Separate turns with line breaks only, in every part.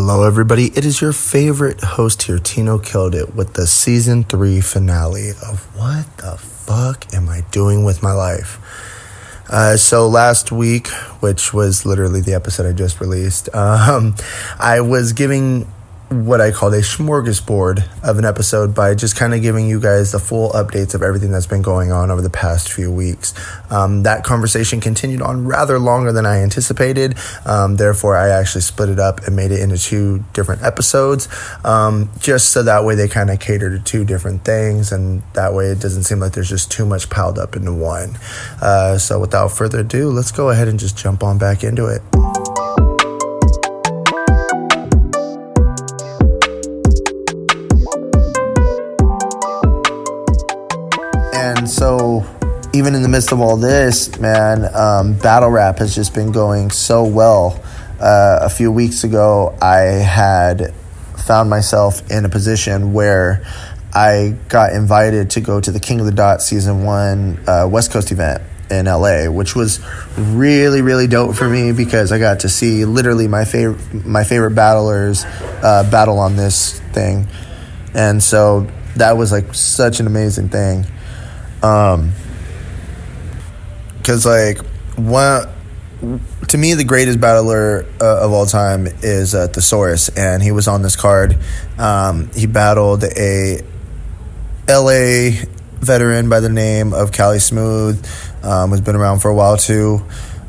Hello, everybody. It is your favorite host here, Tino Killed It, with the season three finale of What the Fuck Am I Doing with My Life? Uh, so, last week, which was literally the episode I just released, um, I was giving what I called a smorgasbord of an episode by just kind of giving you guys the full updates of everything that's been going on over the past few weeks. Um, that conversation continued on rather longer than I anticipated. Um, therefore, I actually split it up and made it into two different episodes, um, just so that way they kind of cater to two different things, and that way it doesn't seem like there's just too much piled up into one. Uh, so, without further ado, let's go ahead and just jump on back into it. Even in the midst of all this, man, um, battle rap has just been going so well. Uh, a few weeks ago, I had found myself in a position where I got invited to go to the King of the Dot season one uh, West Coast event in LA, which was really really dope for me because I got to see literally my favorite my favorite battlers uh, battle on this thing, and so that was like such an amazing thing. Um, because like one to me the greatest battler uh, of all time is uh, Thesaurus, and he was on this card. Um, he battled a LA veteran by the name of Cali Smooth, um, who's been around for a while too,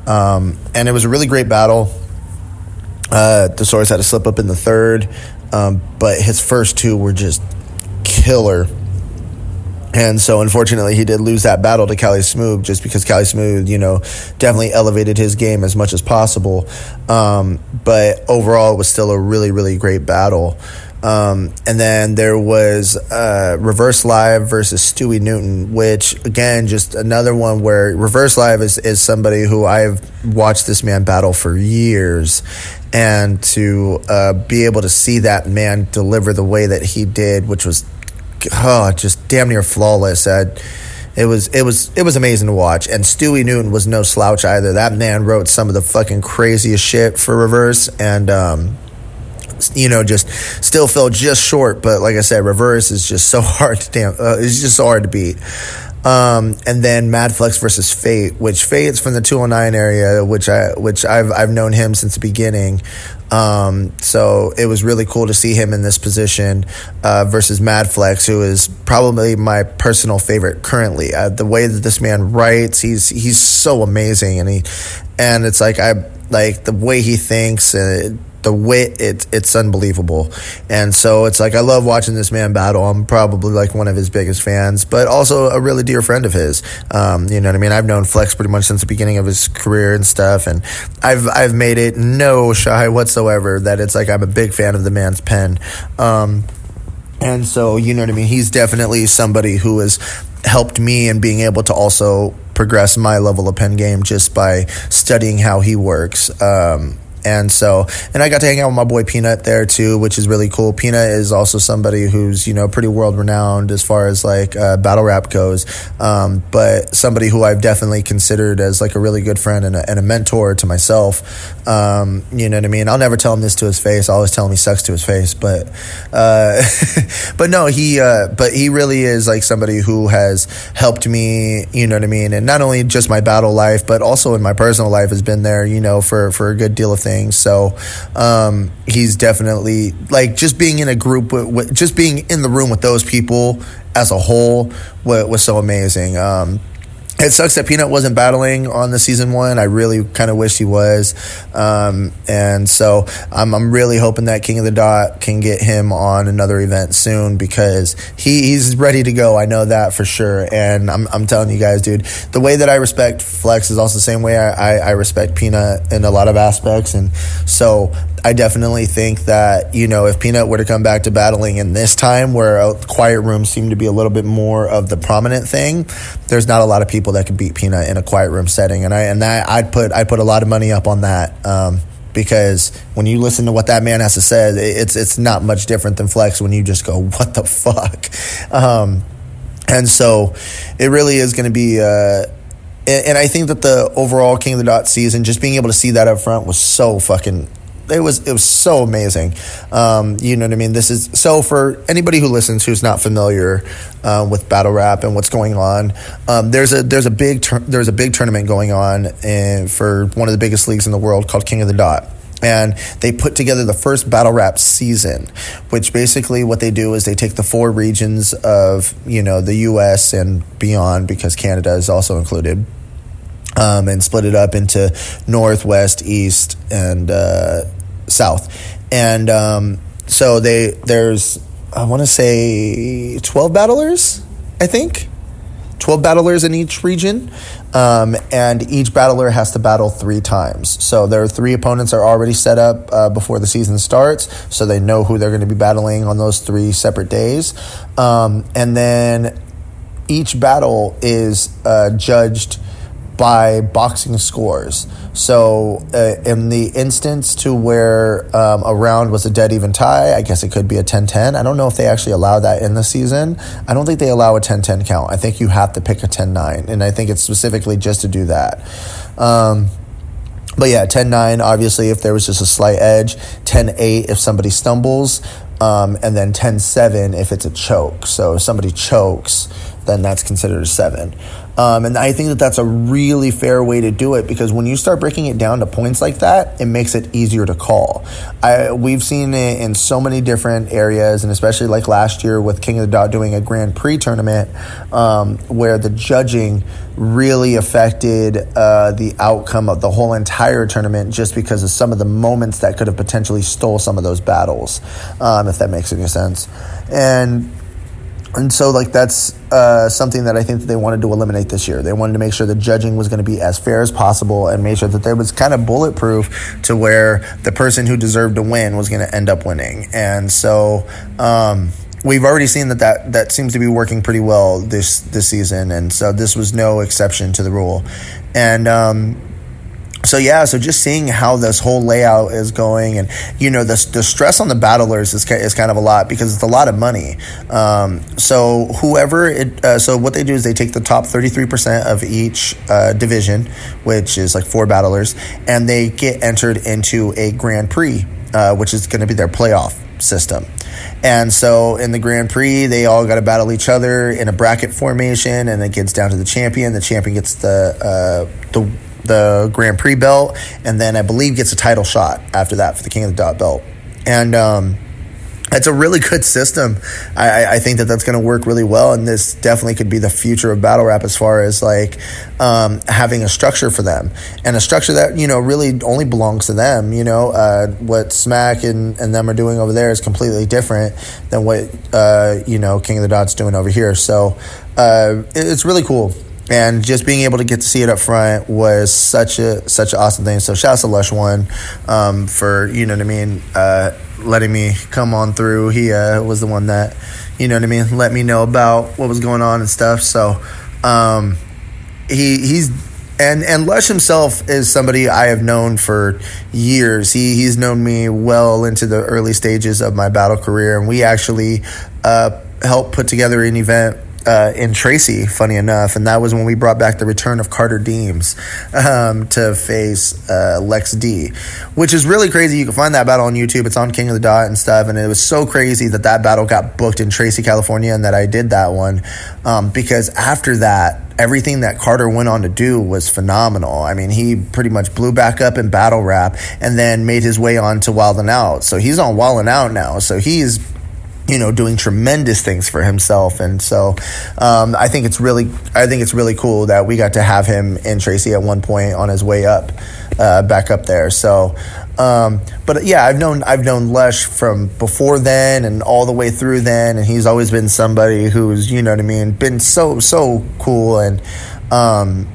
um, and it was a really great battle. Uh, Thesaurus had to slip up in the third, um, but his first two were just killer and so, unfortunately, he did lose that battle to Cali Smooth just because Cali Smooth, you know, definitely elevated his game as much as possible. Um, but overall, it was still a really, really great battle. Um, and then there was uh, Reverse Live versus Stewie Newton, which again, just another one where Reverse Live is, is somebody who I've watched this man battle for years. And to uh, be able to see that man deliver the way that he did, which was oh, just damn near flawless. I, it was it was it was amazing to watch. And Stewie Newton was no slouch either. That man wrote some of the fucking craziest shit for reverse and um, you know just still fell just short. But like I said, reverse is just so hard to damn. Uh, it's just so hard to beat. Um, and then Mad Flex versus Fate, which Fate's from the 209 area, which I which I've I've known him since the beginning. Um, so it was really cool to see him in this position uh, versus Mad Flex, who is probably my personal favorite currently. Uh, the way that this man writes, he's he's so amazing, and he and it's like I like the way he thinks. Uh, the wit it's it's unbelievable. And so it's like i love watching this man battle. I'm probably like one of his biggest fans but also a really dear friend of his. Um, you know what i mean? I've known flex pretty much since the beginning of his career and stuff and i've i've made it no shy whatsoever that it's like i'm a big fan of the man's pen. Um, and so you know what i mean? He's definitely somebody who has helped me in being able to also progress my level of pen game just by studying how he works. Um, and so, and I got to hang out with my boy Peanut there too, which is really cool. Peanut is also somebody who's, you know, pretty world renowned as far as like uh, battle rap goes. Um, but somebody who I've definitely considered as like a really good friend and a, and a mentor to myself. Um, you know what I mean? I'll never tell him this to his face. I always tell him he sucks to his face. But, uh, but no, he, uh, but he really is like somebody who has helped me, you know what I mean? And not only just my battle life, but also in my personal life has been there, you know, for, for a good deal of things things. So um, he's definitely like just being in a group, with, with, just being in the room with those people as a whole was, was so amazing. Um, it sucks that Peanut wasn't battling on the season one. I really kind of wish he was. Um, and so I'm, I'm really hoping that King of the Dot can get him on another event soon because he, he's ready to go. I know that for sure. And I'm, I'm telling you guys, dude, the way that I respect Flex is also the same way I, I, I respect Peanut in a lot of aspects. And so I definitely think that, you know, if Peanut were to come back to battling in this time where quiet room seemed to be a little bit more of the prominent thing, there's not a lot of people that can beat Peanut in a quiet room setting. And I and that I'd put I'd put a lot of money up on that. Um, because when you listen to what that man has to say, it's it's not much different than Flex when you just go, "What the fuck," um, and so it really is going to be. Uh, and I think that the overall King of the Dot season, just being able to see that up front was so fucking it was it was so amazing. Um, you know what I mean? This is so for anybody who listens who's not familiar uh, with battle rap and what's going on. Um, there's a there's a big tur- there's a big tournament going on in, for one of the biggest leagues in the world called King of the Dot and they put together the first battle rap season which basically what they do is they take the four regions of you know the us and beyond because canada is also included um, and split it up into north west east and uh, south and um, so they there's i want to say 12 battlers i think 12 battlers in each region, um, and each battler has to battle three times. So their three opponents are already set up uh, before the season starts, so they know who they're going to be battling on those three separate days. Um, and then each battle is uh, judged by boxing scores. So, uh, in the instance to where um, a round was a dead even tie, I guess it could be a 10 10. I don't know if they actually allow that in the season. I don't think they allow a 10 10 count. I think you have to pick a 10 9, and I think it's specifically just to do that. Um, but yeah, 10 9, obviously, if there was just a slight edge, 10 8 if somebody stumbles, um, and then 10 7 if it's a choke. So, if somebody chokes, then that's considered a 7. Um, and I think that that's a really fair way to do it because when you start breaking it down to points like that, it makes it easier to call. I, we've seen it in so many different areas, and especially like last year with King of the Dot doing a Grand Prix tournament um, where the judging really affected uh, the outcome of the whole entire tournament just because of some of the moments that could have potentially stole some of those battles, um, if that makes any sense. And and so like that's uh, something that I think that they wanted to eliminate this year. They wanted to make sure the judging was going to be as fair as possible and make sure that there was kind of bulletproof to where the person who deserved to win was going to end up winning. And so um, we've already seen that, that that seems to be working pretty well this this season. And so this was no exception to the rule. And um, so yeah, so just seeing how this whole layout is going, and you know, the, the stress on the battlers is, is kind of a lot because it's a lot of money. Um, so whoever it, uh, so what they do is they take the top thirty three percent of each uh, division, which is like four battlers, and they get entered into a Grand Prix, uh, which is going to be their playoff system. And so in the Grand Prix, they all got to battle each other in a bracket formation, and it gets down to the champion. The champion gets the uh, the the Grand Prix belt, and then I believe gets a title shot after that for the King of the Dot belt. And um, it's a really good system. I, I think that that's going to work really well, and this definitely could be the future of battle rap as far as like um, having a structure for them and a structure that you know really only belongs to them. You know, uh, what Smack and, and them are doing over there is completely different than what uh, you know King of the Dot's doing over here. So uh, it's really cool and just being able to get to see it up front was such a such an awesome thing. So shouts to Lush One um, for you know what I mean, uh, letting me come on through. He uh, was the one that you know what I mean, let me know about what was going on and stuff. So um, he he's and and Lush himself is somebody I have known for years. He he's known me well into the early stages of my battle career, and we actually uh, helped put together an event uh, in Tracy, funny enough, and that was when we brought back the return of Carter Deems um, to face uh, Lex D, which is really crazy. You can find that battle on YouTube. It's on King of the Dot and stuff, and it was so crazy that that battle got booked in Tracy, California, and that I did that one um, because after that, everything that Carter went on to do was phenomenal. I mean, he pretty much blew back up in battle rap and then made his way on to Wild and Out. So he's on Wild and Out now. So he's you know, doing tremendous things for himself, and so um, I think it's really, I think it's really cool that we got to have him and Tracy at one point on his way up, uh, back up there. So, um, but yeah, I've known I've known Lush from before then and all the way through then, and he's always been somebody who's you know what I mean, been so so cool and. Um,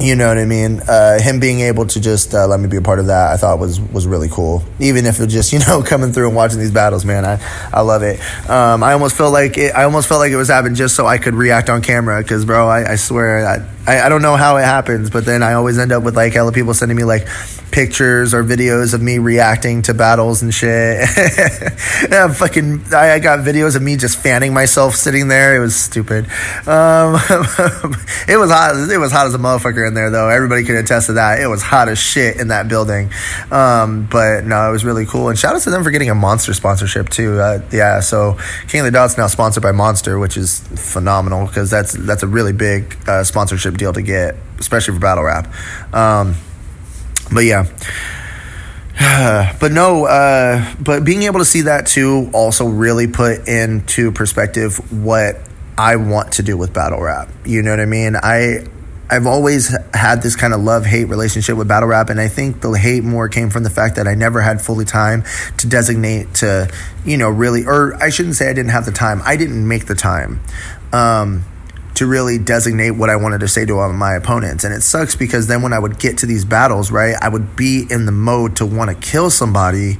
you know what I mean? Uh, him being able to just uh, let me be a part of that, I thought was was really cool. Even if it just you know coming through and watching these battles, man, I I love it. Um, I almost felt like it, I almost felt like it was happening just so I could react on camera because, bro, I, I swear that I, I don't know how it happens, but then I always end up with like hella people sending me like pictures or videos of me reacting to battles and shit. yeah, fucking, I, I, got videos of me just fanning myself sitting there. It was stupid. Um, it was hot. It was hot as a motherfucker in there, though. Everybody could attest to that. It was hot as shit in that building. Um, but no, it was really cool. And shout out to them for getting a Monster sponsorship too. Uh, yeah, so King of the Dot's now sponsored by Monster, which is phenomenal because that's that's a really big uh, sponsorship deal to get, especially for battle rap. Um, but yeah. but no, uh, but being able to see that too also really put into perspective what I want to do with battle rap. You know what I mean? I I've always had this kind of love hate relationship with battle rap, and I think the hate more came from the fact that I never had fully time to designate to, you know, really, or I shouldn't say I didn't have the time. I didn't make the time. Um, to really designate what I wanted to say to all of my opponents. And it sucks because then when I would get to these battles, right, I would be in the mode to want to kill somebody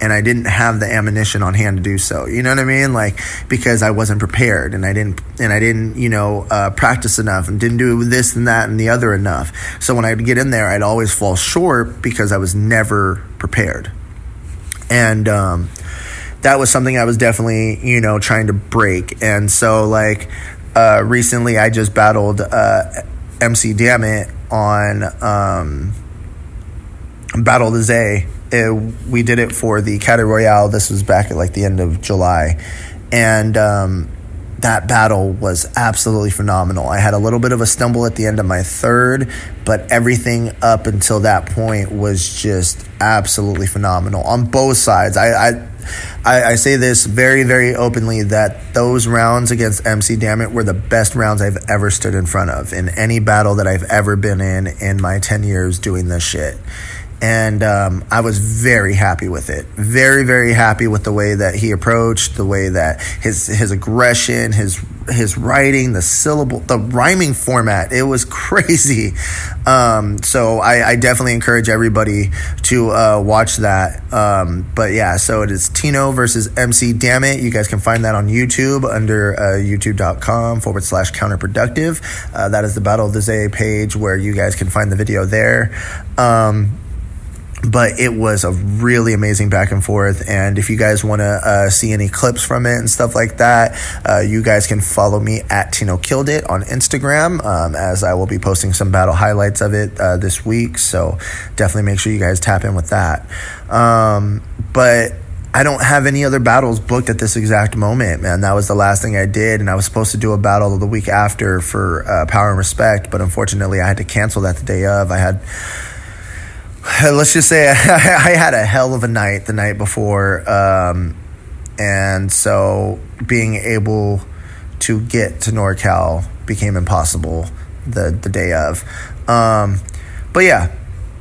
and I didn't have the ammunition on hand to do so. You know what I mean? Like because I wasn't prepared and I didn't and I didn't you know uh, practice enough and didn't do this and that and the other enough. So when I'd get in there, I'd always fall short because I was never prepared. And um, that was something I was definitely you know trying to break. And so like uh, recently I just battled uh, MC Dammit on um, Battle the Zay. We did it for the Caddy Royale. This was back at like the end of July. And um, that battle was absolutely phenomenal. I had a little bit of a stumble at the end of my third, but everything up until that point was just absolutely phenomenal on both sides. I, I I, I, say this very, very openly that those rounds against MC Dammit were the best rounds I've ever stood in front of in any battle that I've ever been in in my 10 years doing this shit and um, I was very happy with it. Very, very happy with the way that he approached, the way that his his aggression, his his writing, the syllable, the rhyming format. It was crazy. Um, so I, I, definitely encourage everybody to uh, watch that. Um, but yeah, so it is Tino versus MC Dammit. You guys can find that on YouTube under uh, youtube.com forward slash counterproductive. Uh, that is the Battle of the Zay page where you guys can find the video there. Um, but it was a really amazing back and forth. And if you guys want to uh, see any clips from it and stuff like that, uh, you guys can follow me at Tino Killed It on Instagram, um, as I will be posting some battle highlights of it uh, this week. So definitely make sure you guys tap in with that. Um, but I don't have any other battles booked at this exact moment, man. That was the last thing I did, and I was supposed to do a battle the week after for uh, Power and Respect, but unfortunately, I had to cancel that the day of. I had let's just say I, had a hell of a night the night before. Um, and so being able to get to NorCal became impossible the, the day of. Um, but yeah,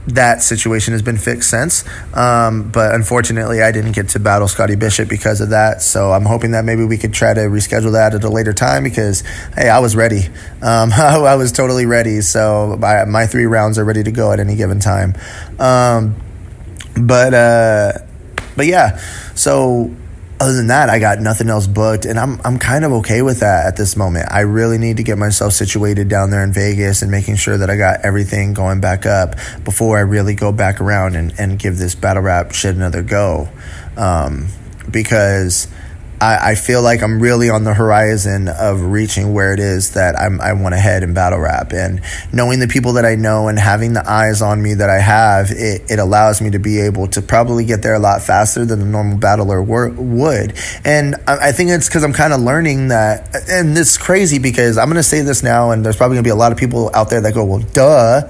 that situation has been fixed since. Um, but unfortunately, I didn't get to battle Scotty Bishop because of that. So I'm hoping that maybe we could try to reschedule that at a later time because, hey, I was ready. Um, I was totally ready. So my, my, three rounds are ready to go at any given time. Um, but, uh, but yeah, so other than that, I got nothing else booked, and I'm I'm kind of okay with that at this moment. I really need to get myself situated down there in Vegas and making sure that I got everything going back up before I really go back around and, and give this battle rap shit another go. Um, because I, I, feel like I'm really on the horizon of reaching where it is that I'm, I want to head in battle rap. And knowing the people that I know and having the eyes on me that I have, it, it allows me to be able to probably get there a lot faster than a normal battler wor- would. And I, I think it's because I'm kind of learning that. And it's crazy because I'm going to say this now, and there's probably going to be a lot of people out there that go, well, duh.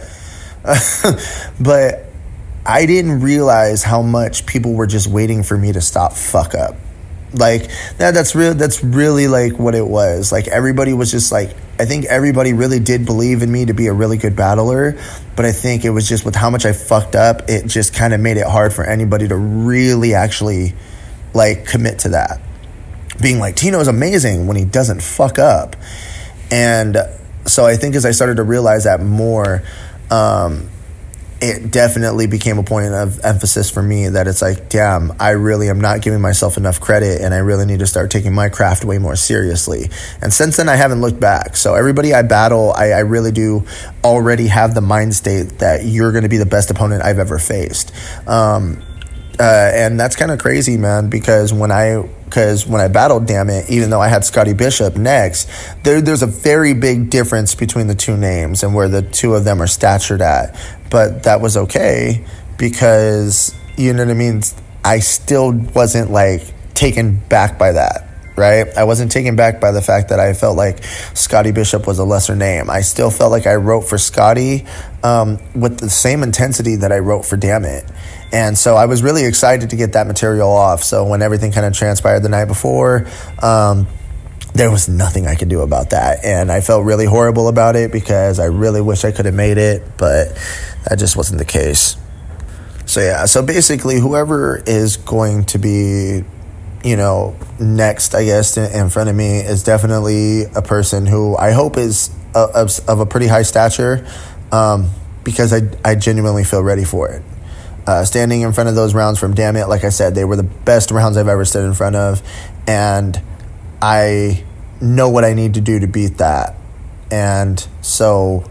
but I didn't realize how much people were just waiting for me to stop fuck up like that that's real that's really like what it was. Like everybody was just like i think everybody really did believe in me to be a really good battler but i think it was just with how much i fucked up it just kind of made it hard for anybody to really actually like commit to that. Being like tino is amazing when he doesn't fuck up. And so i think as i started to realize that more um, it definitely became a point of emphasis for me that it's like, damn, I really am not giving myself enough credit and I really need to start taking my craft way more seriously. And since then, I haven't looked back. So, everybody I battle, I, I really do already have the mind state that you're going to be the best opponent I've ever faced. Um, uh, and that's kind of crazy, man, because when I because when I battled Dammit, even though I had Scotty Bishop next, there, there's a very big difference between the two names and where the two of them are statured at. But that was okay because, you know what I mean? I still wasn't like taken back by that right? I wasn't taken back by the fact that I felt like Scotty Bishop was a lesser name. I still felt like I wrote for Scotty um, with the same intensity that I wrote for Dammit. And so I was really excited to get that material off. So when everything kind of transpired the night before, um, there was nothing I could do about that. And I felt really horrible about it because I really wish I could have made it, but that just wasn't the case. So yeah, so basically, whoever is going to be you know, next, I guess, in front of me is definitely a person who I hope is of, of a pretty high stature um, because I, I genuinely feel ready for it. Uh, standing in front of those rounds from Dammit, like I said, they were the best rounds I've ever stood in front of. And I know what I need to do to beat that. And so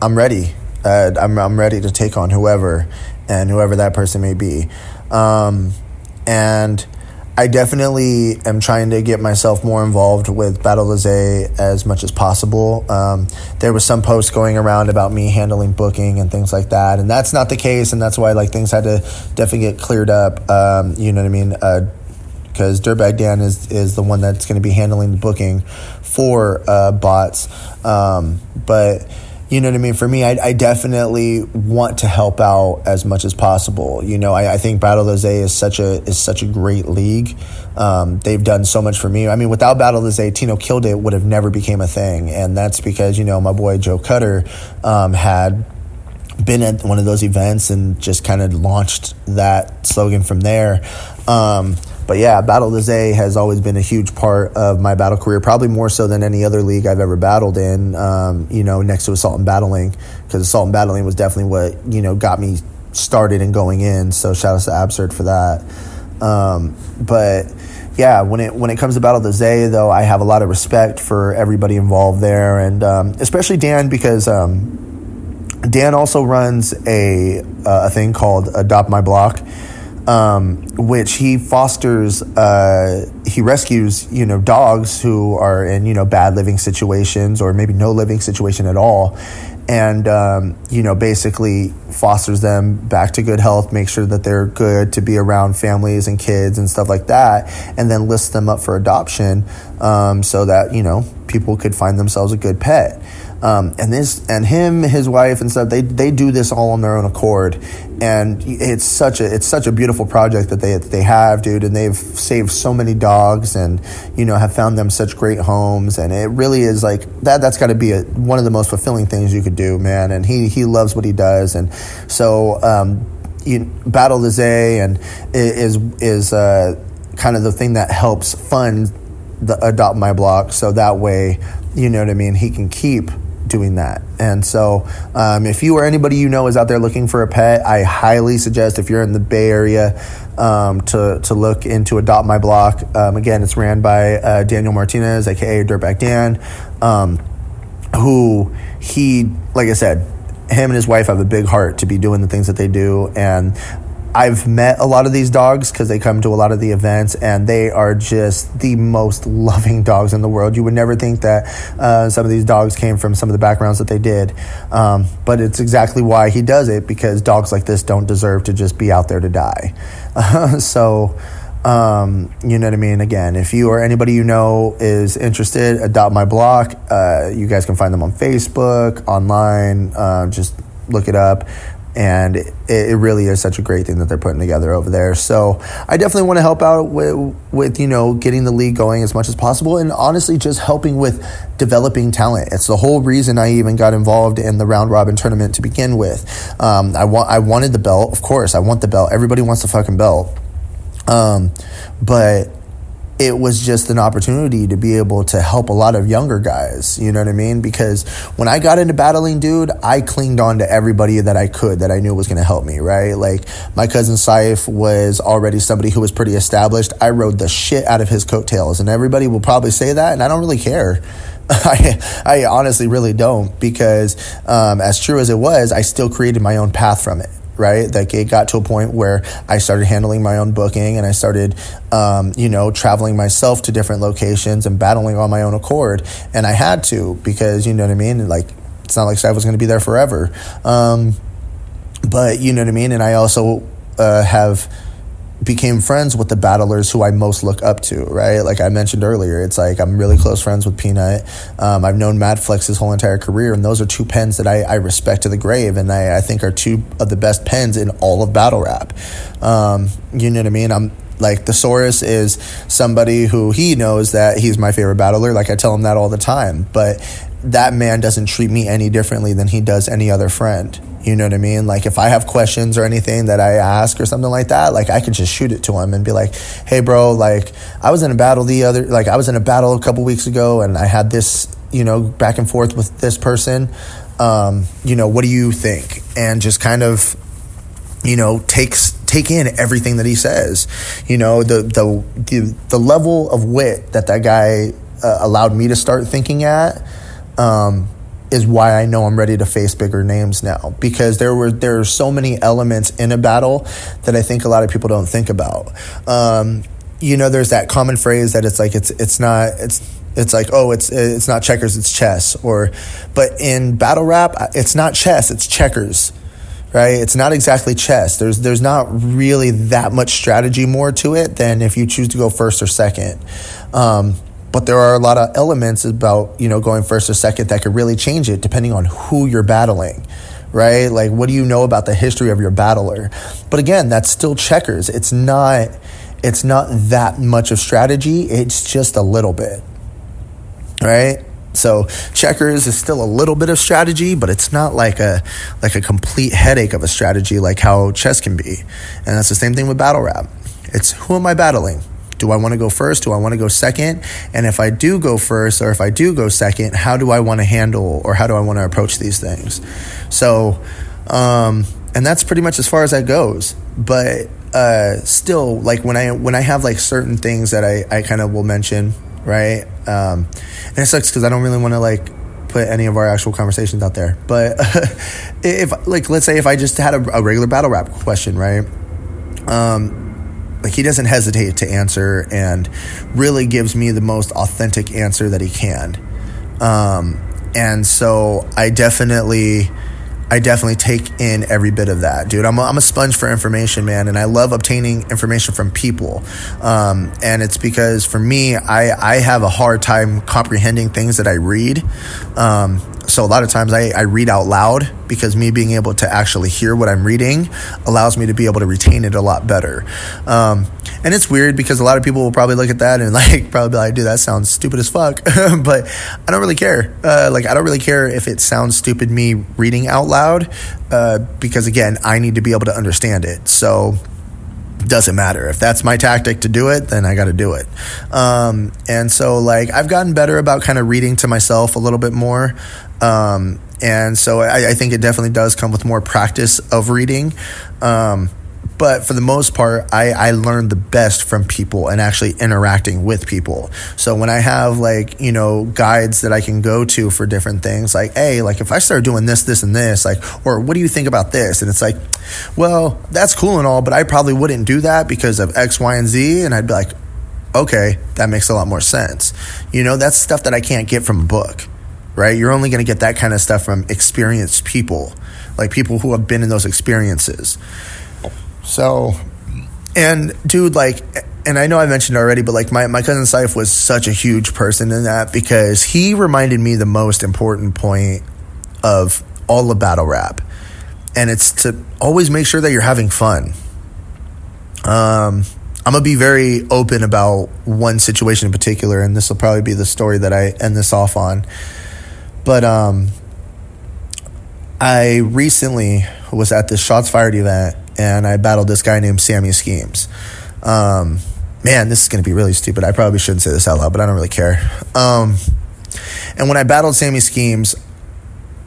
I'm ready. Uh, I'm, I'm ready to take on whoever and whoever that person may be. Um, and I definitely am trying to get myself more involved with Battle Lizay as much as possible. Um, there was some posts going around about me handling booking and things like that, and that's not the case, and that's why like things had to definitely get cleared up. Um, you know what I mean? Because uh, Dirtbag Dan is is the one that's going to be handling the booking for uh, bots, um, but you know what I mean? For me, I, I, definitely want to help out as much as possible. You know, I, I think Battle Lizay is such a is such a great league. Um, they've done so much for me. I mean, without Battle of the Lizay, Tino Killed It would have never became a thing, and that's because you know my boy Joe Cutter um, had been at one of those events and just kind of launched that slogan from there. Um, but yeah, Battle Lizay has always been a huge part of my battle career, probably more so than any other league I've ever battled in. Um, you know, next to Assault and Battling, because Assault and Battling was definitely what you know got me started and going in. So shout out to Absurd for that. Um, but yeah, when it when it comes to Battle Lizay, though, I have a lot of respect for everybody involved there, and um, especially Dan because um, Dan also runs a uh, a thing called Adopt My Block um, which he fosters. Uh, he rescues, you know, dogs who are in you know bad living situations or maybe no living situation at all, and um, you know basically fosters them back to good health, make sure that they're good to be around families and kids and stuff like that, and then lists them up for adoption um, so that you know people could find themselves a good pet. Um, and this and him, his wife, and stuff. They they do this all on their own accord, and it's such a it's such a beautiful project that they they have, dude. And they've saved so many dogs, and you know have found them such great homes. And it really is like that. That's got to be a, one of the most fulfilling things you could do, man. And he he loves what he does, and so um, you, Battle Lizay and is is uh, kind of the thing that helps fund the adopt my block, so that way you know what I mean. He can keep doing that. And so, um, if you or anybody you know is out there looking for a pet, I highly suggest if you're in the Bay Area um, to to look into Adopt My Block. Um, again, it's ran by uh, Daniel Martinez, aka Dirtbag Dan, um, who he, like I said, him and his wife have a big heart to be doing the things that they do, and I've met a lot of these dogs because they come to a lot of the events, and they are just the most loving dogs in the world. You would never think that uh, some of these dogs came from some of the backgrounds that they did, um, but it's exactly why he does it because dogs like this don't deserve to just be out there to die. Uh, so. Um, you know what I mean? Again, if you or anybody you know is interested, adopt my block. Uh, you guys can find them on Facebook, online. Uh, just look it up and it, it, really is such a great thing that they're putting together over there. So I definitely want to help out with, with you know getting the league going as much as possible, and honestly, just helping with developing talent. It's the whole reason I even got involved in the round robin tournament to begin with. Um, I want I wanted the belt, of course. I want the belt. Everybody wants the fucking belt, um, but it was just an opportunity to be able to help a lot of younger guys. You know what I mean? Because when I got into battling, dude, I clinged on to everybody that I could that I knew was going to help me, right? Like my cousin Saif was already somebody who was pretty established. I rode the shit out of his coattails, and everybody will probably say that, and I don't really care. I, I honestly really don't because, um, as true as it was, I still created my own path from it right? Like it got to a point where I started handling my own booking and I started, um, you know, traveling myself to different locations and battling on my own accord. And I had to because, you know what I mean? Like, it's not like I was going to be there forever. Um, but, you know what I mean? And I also uh, have became friends with the battlers who I most look up to, right? Like I mentioned earlier, it's like I'm really close friends with Peanut. Um, I've known Madflex his whole entire career, and those are two pens that I, I respect to the grave, and I, I, think are two of the best pens in all of battle rap. Um, you know what I mean? I'm like Thesaurus is somebody who he knows that he's my favorite battler. Like I tell him that all the time, but that man doesn't treat me any differently than he does any other friend. You know what I mean? Like if I have questions or anything that I ask or something like that, like I could just shoot it to him and be like, "Hey, bro, like I was in a battle the other, like I was in a battle a couple weeks ago, and I had this, you know, back and forth with this person. Um, you know, what do you think?" And just kind of, you know, takes take in everything that he says. You know, the the the, the level of wit that that guy uh, allowed me to start thinking at. Um, is why I know I'm ready to face bigger names now. Because there were there are so many elements in a battle that I think a lot of people don't think about. Um, you know, there's that common phrase that it's like it's it's not it's it's like oh it's it's not checkers it's chess. Or but in battle rap it's not chess it's checkers right? It's not exactly chess. There's there's not really that much strategy more to it than if you choose to go first or second. Um, but there are a lot of elements about you know going first or second that could really change it depending on who you're battling right? Like what do you know about the history of your battler? But again that's still checkers. It's not it's not that much of strategy. It's just a little bit right? So checkers is still a little bit of strategy but it's not like a like a complete headache of a strategy like how chess can be. And that's the same thing with battle rap. It's who am i battling do I want to go first? Do I want to go second? And if I do go first or if I do go second, how do I want to handle or how do I want to approach these things? So, um, and that's pretty much as far as that goes. But uh, still, like when I when I have like certain things that I, I kind of will mention, right? Um, and it sucks because I don't really want to like put any of our actual conversations out there. But if like let's say if I just had a, a regular battle rap question, right? Um, like he doesn't hesitate to answer and really gives me the most authentic answer that he can. Um, and so I definitely I definitely take in every bit of that, dude. I'm a, I'm a sponge for information, man, and I love obtaining information from people. Um, and it's because for me, I, I have a hard time comprehending things that I read. Um, so a lot of times I, I read out loud because me being able to actually hear what I'm reading allows me to be able to retain it a lot better. Um, and it's weird because a lot of people will probably look at that and like probably like, dude, that sounds stupid as fuck. but I don't really care. Uh, like I don't really care if it sounds stupid me reading out loud uh, because again, I need to be able to understand it. So doesn't matter if that's my tactic to do it then i got to do it um, and so like i've gotten better about kind of reading to myself a little bit more um, and so I, I, think it definitely does come with more practice of reading. Um, but for the most part, I, I learned the best from people and actually interacting with people. So when I have like, you know, guides that I can go to for different things, like, hey, like if I start doing this, this, and this, like, or what do you think about this? And it's like, well, that's cool and all, but I probably wouldn't do that because of X, Y, and Z. And I'd be like, okay, that makes a lot more sense. You know, that's stuff that I can't get from a book right? You're only going to get that kind of stuff from experienced people, like people who have been in those experiences. So, and dude, like, and I know I mentioned already, but like my, my cousin Saif was such a huge person in that because he reminded me the most important point of all the battle rap. And it's to always make sure that you're having fun. Um, I'm gonna be very open about one situation in particular, and this will probably be the story that I end this off on. But um, I recently was at this Shots Fired event and I battled this guy named Sammy Schemes. Um, man, this is going to be really stupid. I probably shouldn't say this out loud, but I don't really care. Um, and when I battled Sammy Schemes,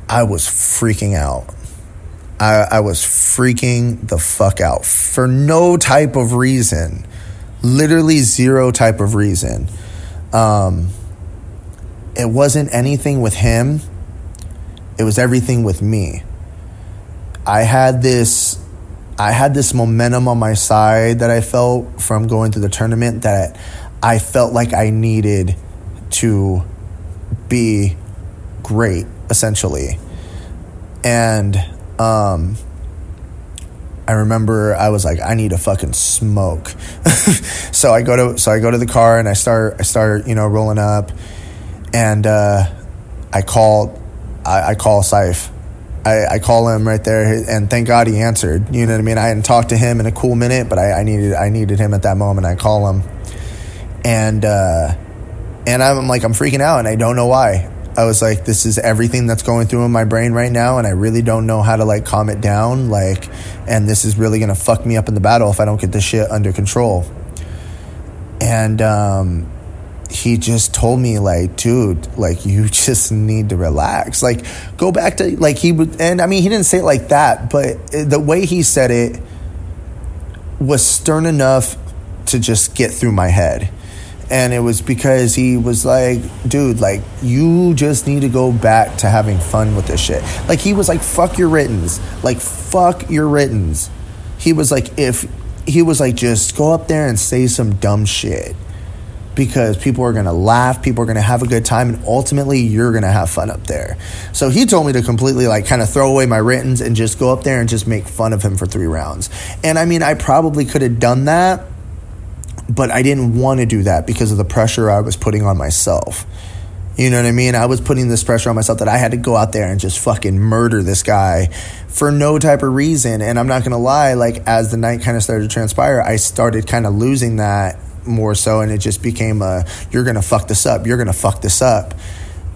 I was freaking out. I, I was freaking the fuck out for no type of reason. Literally zero type of reason. Um, it wasn't anything with him, it was everything with me. I had this I had this momentum on my side that I felt from going through the tournament that I felt like I needed to be great, essentially. And um, I remember I was like, I need to fucking smoke. so I go to so I go to the car and I start I start you know rolling up, and uh, I call I, I call Saif I, I call him right there, and thank God he answered. You know what I mean? I hadn't talked to him in a cool minute, but I, I needed I needed him at that moment. I call him, and uh, and I'm like I'm freaking out, and I don't know why. I was like, this is everything that's going through in my brain right now, and I really don't know how to like calm it down. Like, and this is really gonna fuck me up in the battle if I don't get this shit under control. And um, he just told me like dude like you just need to relax. Like go back to like he would and i mean he didn't say it like that but the way he said it was stern enough to just get through my head. And it was because he was like dude like you just need to go back to having fun with this shit. Like he was like fuck your writtens like fuck your writtens he was like if he was like just go up there and say some dumb shit because people are going to laugh, people are going to have a good time, and ultimately you're going to have fun up there. So he told me to completely like kind of throw away my writtens and just go up there and just make fun of him for three rounds. And I mean, I probably could have done that, but I didn't want to do that because of the pressure I was putting on myself. You know what I mean? I was putting this pressure on myself that I had to go out there and just fucking murder this guy for no type of reason. And I'm not going to lie, like, as the night kind of started to transpire, I started kind of losing that more so, and it just became a you're gonna fuck this up, you're gonna fuck this up,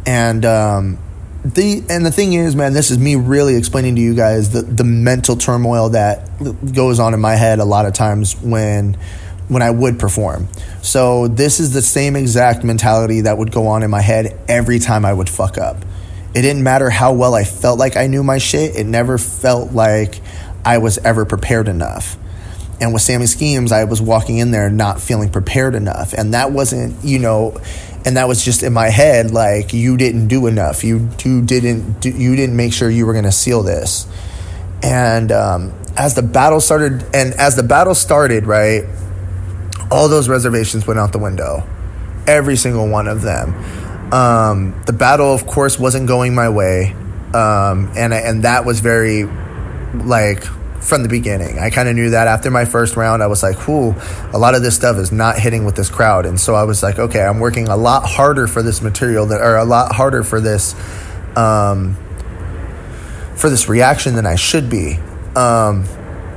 and um, the and the thing is, man, this is me really explaining to you guys the the mental turmoil that goes on in my head a lot of times when when I would perform. So this is the same exact mentality that would go on in my head every time I would fuck up. It didn't matter how well I felt like I knew my shit. It never felt like I was ever prepared enough. And with Sammy Schemes, I was walking in there not feeling prepared enough. And that wasn't, you know, and that was just in my head like you didn't do enough. You you didn't you didn't make sure you were going to seal this. And um, as the battle started, and as the battle started, right, all those reservations went out the window, every single one of them. Um, the battle, of course, wasn't going my way, um, and and that was very like from the beginning. I kind of knew that after my first round, I was like, whew, a lot of this stuff is not hitting with this crowd. And so I was like, okay, I'm working a lot harder for this material that, or a lot harder for this, um, for this reaction than I should be. Um,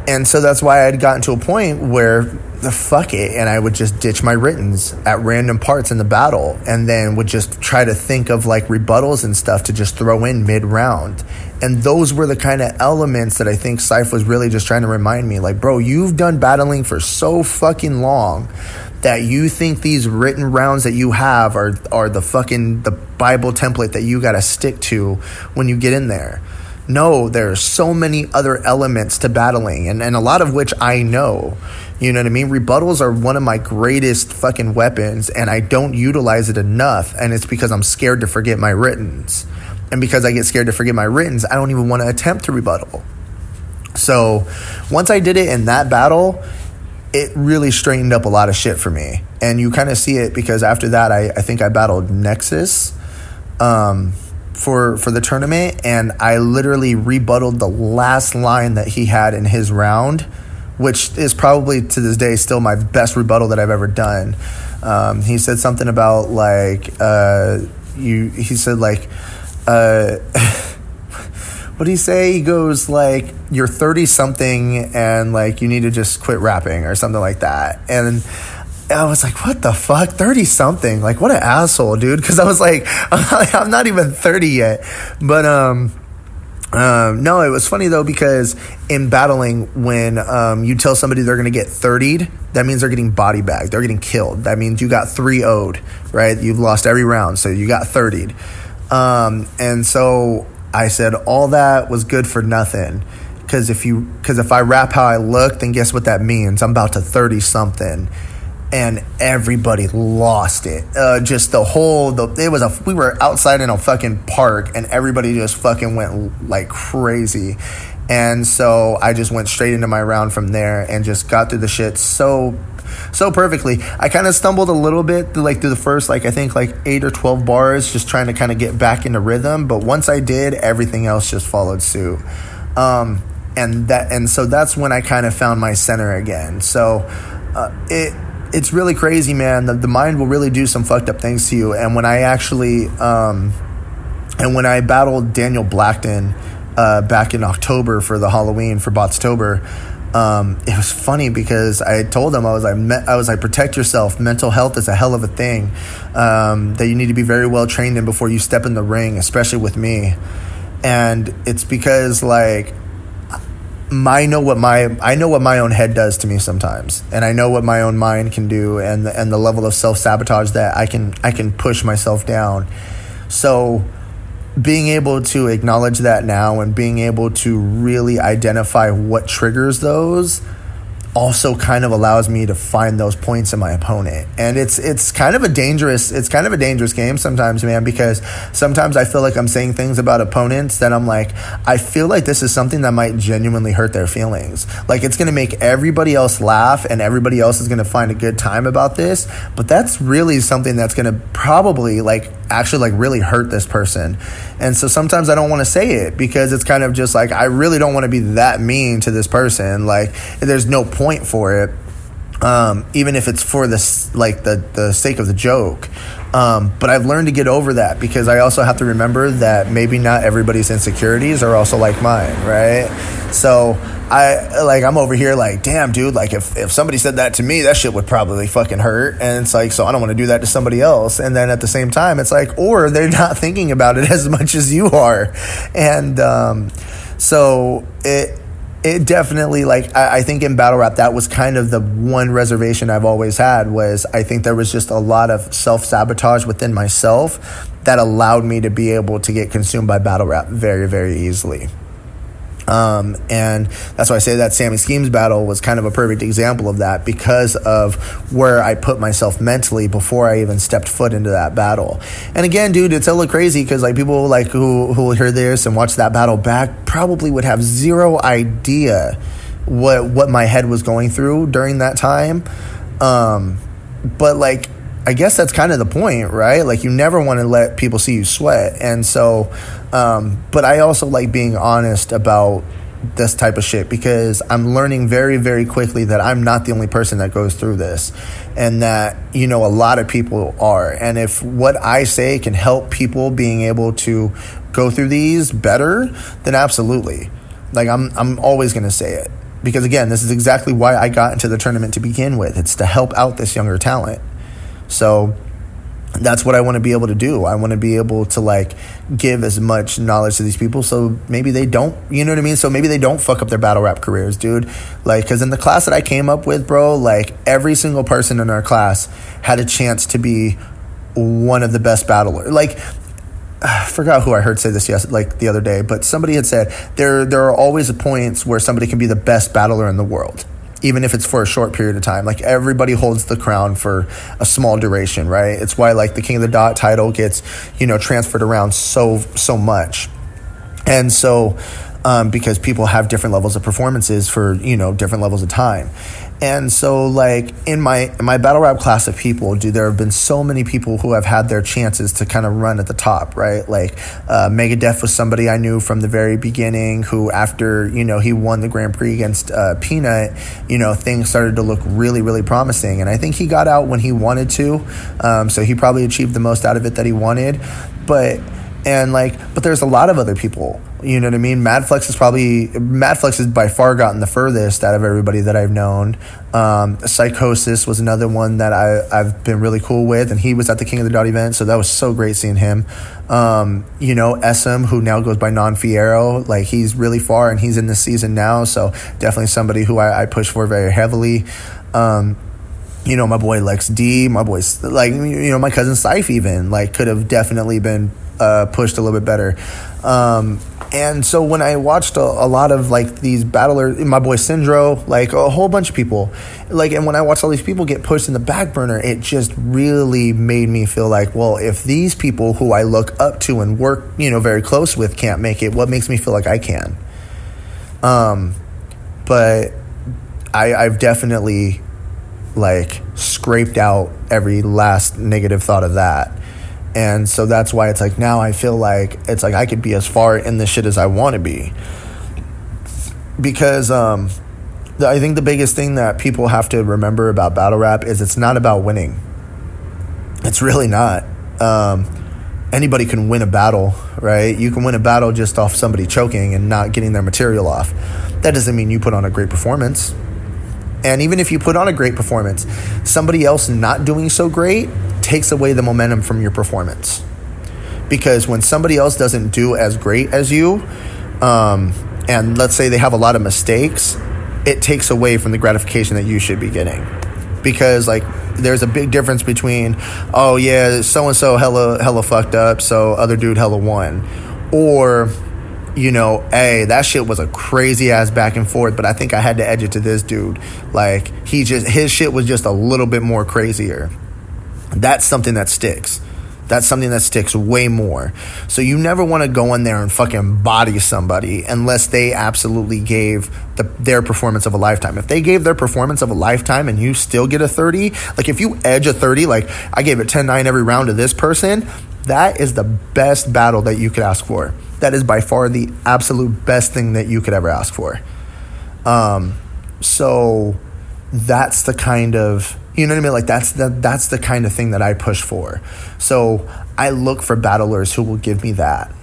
and so that's why I'd gotten to a point where the fuck it and I would just ditch my writtens at random parts in the battle and then would just try to think of like rebuttals and stuff to just throw in mid round. And those were the kind of elements that I think Saif was really just trying to remind me like, bro, you've done battling for so fucking long that you think these written rounds that you have are are the fucking the Bible template that you got to stick to when you get in there. No, there are so many other elements to battling, and, and a lot of which I know. You know what I mean? Rebuttals are one of my greatest fucking weapons, and I don't utilize it enough, and it's because I'm scared to forget my writtens. And because I get scared to forget my writtens, I don't even want to attempt to rebuttal. So once I did it in that battle, it really straightened up a lot of shit for me. And you kind of see it because after that, I, I think I battled Nexus. Um, for for the tournament, and I literally rebutted the last line that he had in his round, which is probably to this day still my best rebuttal that I've ever done. Um, he said something about like uh, you. He said like. Uh, what do you say? He goes like, "You're 30 something, and like you need to just quit rapping or something like that." And I was like, what the fuck? 30 something. Like, what an asshole, dude. Because I was like, I'm not even 30 yet. But, um, um, no, it was funny though because in battling, when um, you tell somebody they're going to get 30'd, that means they're getting body bagged. They're getting killed. That means you got 3 owed, right? You've lost every round, so you got 30'd. Um, and so I said, all that was good for nothing. Because if you, because if I rap how I look, then guess what that means? I'm about to 30 something and everybody lost it. Uh, just the whole, the, it was a, we were outside in a fucking park and everybody just fucking went like crazy. And so I just went straight into my round from there and just got through the shit so so perfectly. I kind of stumbled a little bit through, like through the first like I think like 8 or 12 bars just trying to kind of get back into rhythm, but once I did, everything else just followed suit. Um, and that and so that's when I kind of found my center again. So uh, it it's really crazy, man. The, the mind will really do some fucked up things to you. And when I actually, um, and when I battled Daniel Blackton uh, back in October for the Halloween for Botstober, um, it was funny because I told him I was like I was like protect yourself. Mental health is a hell of a thing um, that you need to be very well trained in before you step in the ring, especially with me. And it's because like I know what my I know what my own head does to me sometimes, and I know what my own mind can do, and the, and the level of self sabotage that I can I can push myself down. So, being able to acknowledge that now and being able to really identify what triggers those also kind of allows me to find those points in my opponent. And it's it's kind of a dangerous it's kind of a dangerous game sometimes, man, because sometimes I feel like I'm saying things about opponents that I'm like, I feel like this is something that might genuinely hurt their feelings. Like it's gonna make everybody else laugh and everybody else is gonna find a good time about this. But that's really something that's gonna probably like actually like really hurt this person. And so sometimes I don't want to say it because it's kind of just like I really don't want to be that mean to this person. Like there's no point for it. Um, even if it's for this like the the sake of the joke. Um, but I've learned to get over that because I also have to remember that maybe not everybody's insecurities are also like mine, right? So I like I'm over here like, damn, dude, like if, if somebody said that to me, that shit would probably fucking hurt. And it's like, so I don't want to do that to somebody else. And then at the same time, it's like, or they're not thinking about it as much as you are. And um, so it it definitely like I, I, think in battle rap that was kind of the one reservation I've always had was I think there was just a lot of self sabotage within myself that allowed me to be able to get consumed by battle rap very very easily. Um, and that's why I say that Sammy Schemes battle was kind of a perfect example of that because of where I put myself mentally before I even stepped foot into that battle. And again, dude, it's a little crazy because like people like who who will hear this and watch that battle back probably would have zero idea what what my head was going through during that time. Um, but like I guess that's kind of the point, right? Like you never want to let people see you sweat. And so, um, but I also like being honest about this type of shit because I'm learning very, very quickly that I'm not the only person that goes through this and that, you know, a lot of people are. And if what I say can help people being able to go through these better, then absolutely. Like I'm, I'm always going to say it because again, this is exactly why I got into the tournament to begin with. It's to help out this younger talent. So that's what I want to be able to do. I want to be able to like give as much knowledge to these people so maybe they don't, you know what I mean? So maybe they don't fuck up their battle rap careers, dude. Like, cause in the class that I came up with, bro, like every single person in our class had a chance to be one of the best battlers. Like, I forgot who I heard say this yes like the other day, but somebody had said there there are always points where somebody can be the best battler in the world even if it's for a short period of time. Like everybody holds the crown for a small duration, right? It's why like the King of the Dot title gets, you know, transferred around so so much. And so um, because people have different levels of performances for you know different levels of time and so like in my in my battle rap class of people do there have been so many people who have had their chances to kind of run at the top right? Like uh, megadeth was somebody i knew from the very beginning who after you know he won the grand prix against uh, peanut you know things started to look really really promising. And i think he got out when he wanted to um, so he probably achieved the most out of it that he wanted. But and like but there's a lot of other people you know what I mean? Madflex is probably Madflex has by far gotten the furthest out of everybody that I've known. Um, Psychosis was another one that I, I've been really cool with, and he was at the King of the Dot event, so that was so great seeing him. Um, you know, SM, who now goes by Non Fierro, like he's really far, and he's in this season now, so definitely somebody who I, I push for very heavily. Um, you know, my boy Lex D, my boy, like, you know, my cousin Syph even, like, could have definitely been uh, pushed a little bit better. Um, and so when I watched a, a, lot of like these battlers, my boy Syndro, like a whole bunch of people, like, and when I watched all these people get pushed in the back burner, it just really made me feel like, well, if these people who I look up to and work, you know, very close with can't make it, what makes me feel like I can? Um, but I, I've definitely like scraped out every last negative thought of that and so that's why it's like now I feel like it's like I could be as far in this shit as I want to be. Because um, the, I think the biggest thing that people have to remember about battle rap is it's not about winning. It's really not. Um, anybody can win a battle, right? You can win a battle just off somebody choking and not getting their material off. That doesn't mean you put on a great performance. And even if you put on a great performance, somebody else not doing so great takes away the momentum from your performance. Because when somebody else doesn't do as great as you, um, and let's say they have a lot of mistakes, it takes away from the gratification that you should be getting. Because like there's a big difference between, oh yeah, so and so hella hella fucked up, so other dude hella won, or you know, hey, that shit was a crazy ass back and forth, but I think I had to edge it to this dude. Like he just his shit was just a little bit more crazier. That's something that sticks. That's something that sticks way more. So you never want to go in there and fucking body somebody unless they absolutely gave the, their performance of a lifetime. If they gave their performance of a lifetime and you still get a 30, like if you edge a 30, like I gave it 10 9 every round to this person, that is the best battle that you could ask for. That is by far the absolute best thing that you could ever ask for. Um, so that's the kind of you know what I mean? Like that's the that's the kind of thing that I push for. So I look for battlers who will give me that.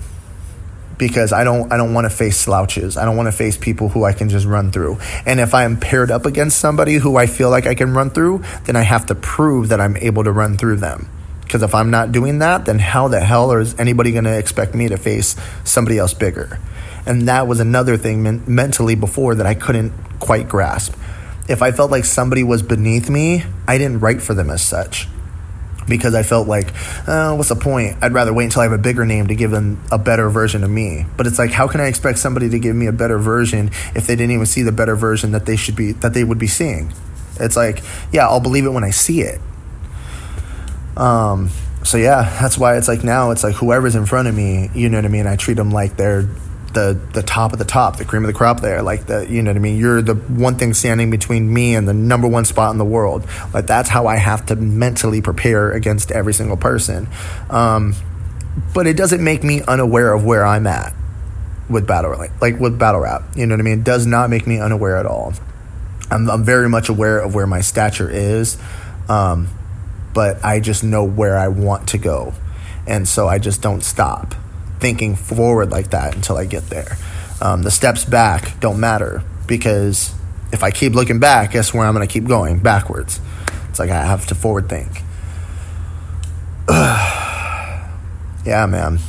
Because I don't I don't want to face slouches. I don't want to face people who I can just run through. And if I am paired up against somebody who I feel like I can run through, then I have to prove that I'm able to run through them. Because if I'm not doing that, then how the hell is anybody going to expect me to face somebody else bigger? And that was another thing men- mentally before that I couldn't quite grasp if I felt like somebody was beneath me, I didn't write for them as such. Because I felt like, oh, what's the point? I'd rather wait until I have a bigger name to give them a better version of me. But it's like, how can I expect somebody to give me a better version if they didn't even see the better version that they should be that they would be seeing? It's like, yeah, I'll believe it when I see it. Um, so yeah, that's why it's like now it's like whoever's in front of me, you know what I mean. I treat them like they're the the top of the top, the cream of the crop there. Like the you know what I mean? You're the one thing standing between me and the number one spot in the world. Like that's how I have to mentally prepare against every single person. Um, but it doesn't make me unaware of where I'm at with battle like, like with battle rap. You know what I mean? It does not make me unaware at all. I'm, I'm very much aware of where my stature is, um, but I just know where I want to go, and so I just don't stop thinking forward like that until I get there. Um, the steps back don't matter because if I keep looking back, guess where I'm going to keep going? Backwards. It's like I have to forward think. yeah, man.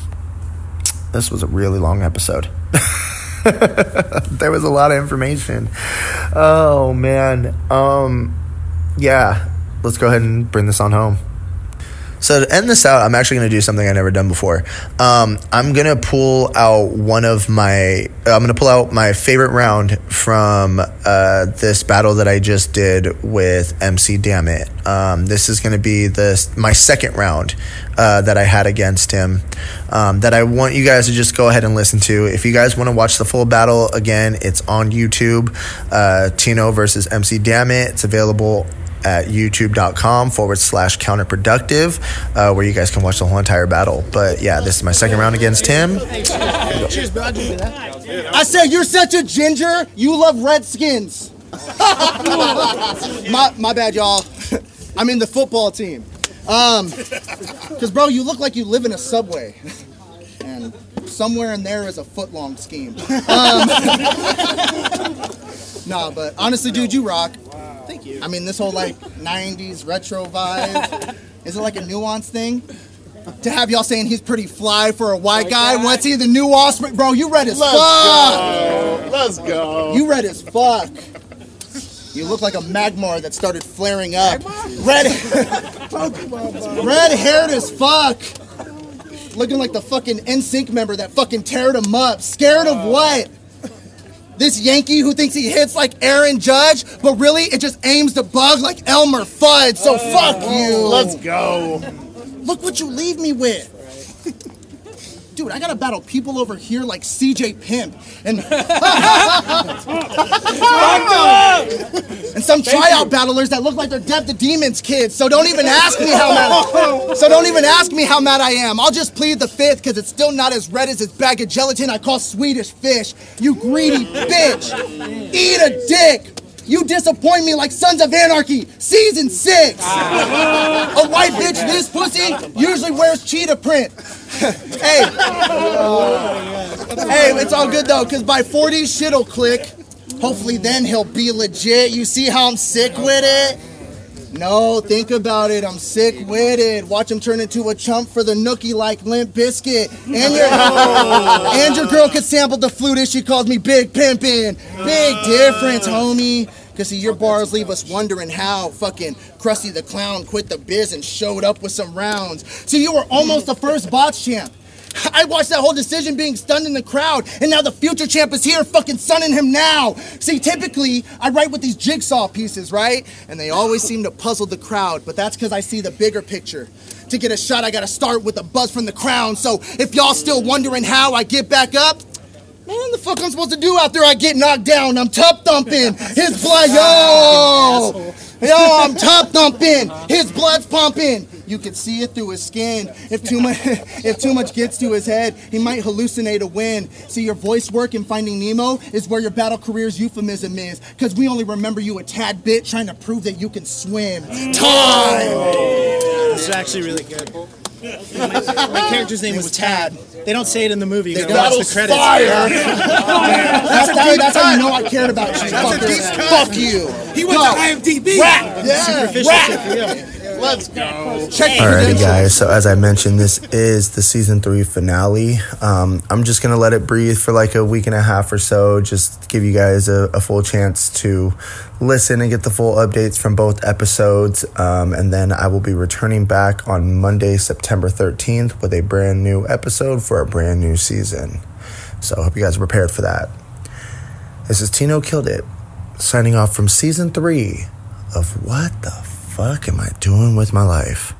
This was a really long episode. there was a lot of information. Oh man. Um yeah, let's go ahead and bring this on home. So to end this out, I'm actually going to do something I've never done before. Um, I'm going to pull out one of my. I'm going to pull out my favorite round from uh, this battle that I just did with MC Dammit. Um, this is going to be this my second round uh, that I had against him. Um, that I want you guys to just go ahead and listen to. If you guys want to watch the full battle again, it's on YouTube. Uh, Tino versus MC Dammit. It's available at youtube.com forward slash counterproductive, uh, where you guys can watch the whole entire battle. But yeah, this is my second round against him.
I said, you're such a ginger. You love Redskins. my, my bad, y'all. I'm in the football team. Um, because, bro, you look like you live in a subway. And somewhere in there is a foot long scheme. Um, nah, but honestly, dude, you rock.
Thank you.
I mean, this whole like '90s retro vibe. Is it like a nuance thing? To have y'all saying he's pretty fly for a white, guy. What's he the new offspring? Bro, you read as
Let's
fuck.
go. Let's go.
You read as fuck. You look like a magmar that started flaring up. Red, red haired as fuck. Looking like the fucking NSYNC member that fucking teared him up. Scared of uh, what? This Yankee who thinks he hits like Aaron Judge, but really it just aims to bug like Elmer Fudd. So fuck oh, you.
Let's go.
Look what you leave me with. Dude, I gotta battle people over here like CJ Pimp and and some tryout battlers that look like they're Death the Demons kids. So don't even ask me how mad. I, So don't even ask me how mad I am. I'll just plead the fifth because it's still not as red as this bag of gelatin I call Swedish fish. You greedy bitch. Eat a dick. You disappoint me like Sons of Anarchy, season six. A white bitch this pussy usually wears cheetah print. hey, hey, it's all good though, cause by 40 shit'll click. Hopefully then he'll be legit. You see how I'm sick with it? No, think about it. I'm sick with it. Watch him turn into a chump for the nookie like Limp Bizkit. And your and your girl could sample the flute if she calls me Big Pimpin'. Big difference, homie. Cause see, your bars leave us wondering how fucking Krusty the Clown quit the biz and showed up with some rounds. See, you were almost the first bots champ. I watched that whole decision being stunned in the crowd, and now the future champ is here, fucking sunning him now. See, typically I write with these jigsaw pieces, right? And they always seem to puzzle the crowd, but that's because I see the bigger picture. To get a shot, I gotta start with a buzz from the crown. So if y'all still wondering how I get back up, Man, the fuck I'm supposed to do after I get knocked down? I'm top thumping. His blood, yo, yo, I'm top thumping. His blood's pumping. You can see it through his skin. If too much, if too much gets to his head, he might hallucinate a win. See, your voice work in Finding Nemo is where your battle career's euphemism is. Cause we only remember you a tad bit trying to prove that you can swim. Time.
This is actually really good. My character's name was Tad. They don't say it in the movie. You gotta watch the credits.
fire. that's, how, that's how you know I cared about you, fucker. Fuck you.
He went
Go.
to IMDb.
Rap. Yeah.
Superficial
Rap.
Shit for.
Let's go. Check
Alrighty, guys. So as I mentioned, this is the season three finale. Um, I'm just gonna let it breathe for like a week and a half or so, just give you guys a, a full chance to listen and get the full updates from both episodes. Um, and then I will be returning back on Monday, September 13th, with a brand new episode for a brand new season. So I hope you guys are prepared for that. This is Tino Killed It, signing off from season three of What the Fuck Am I Doing with My Life?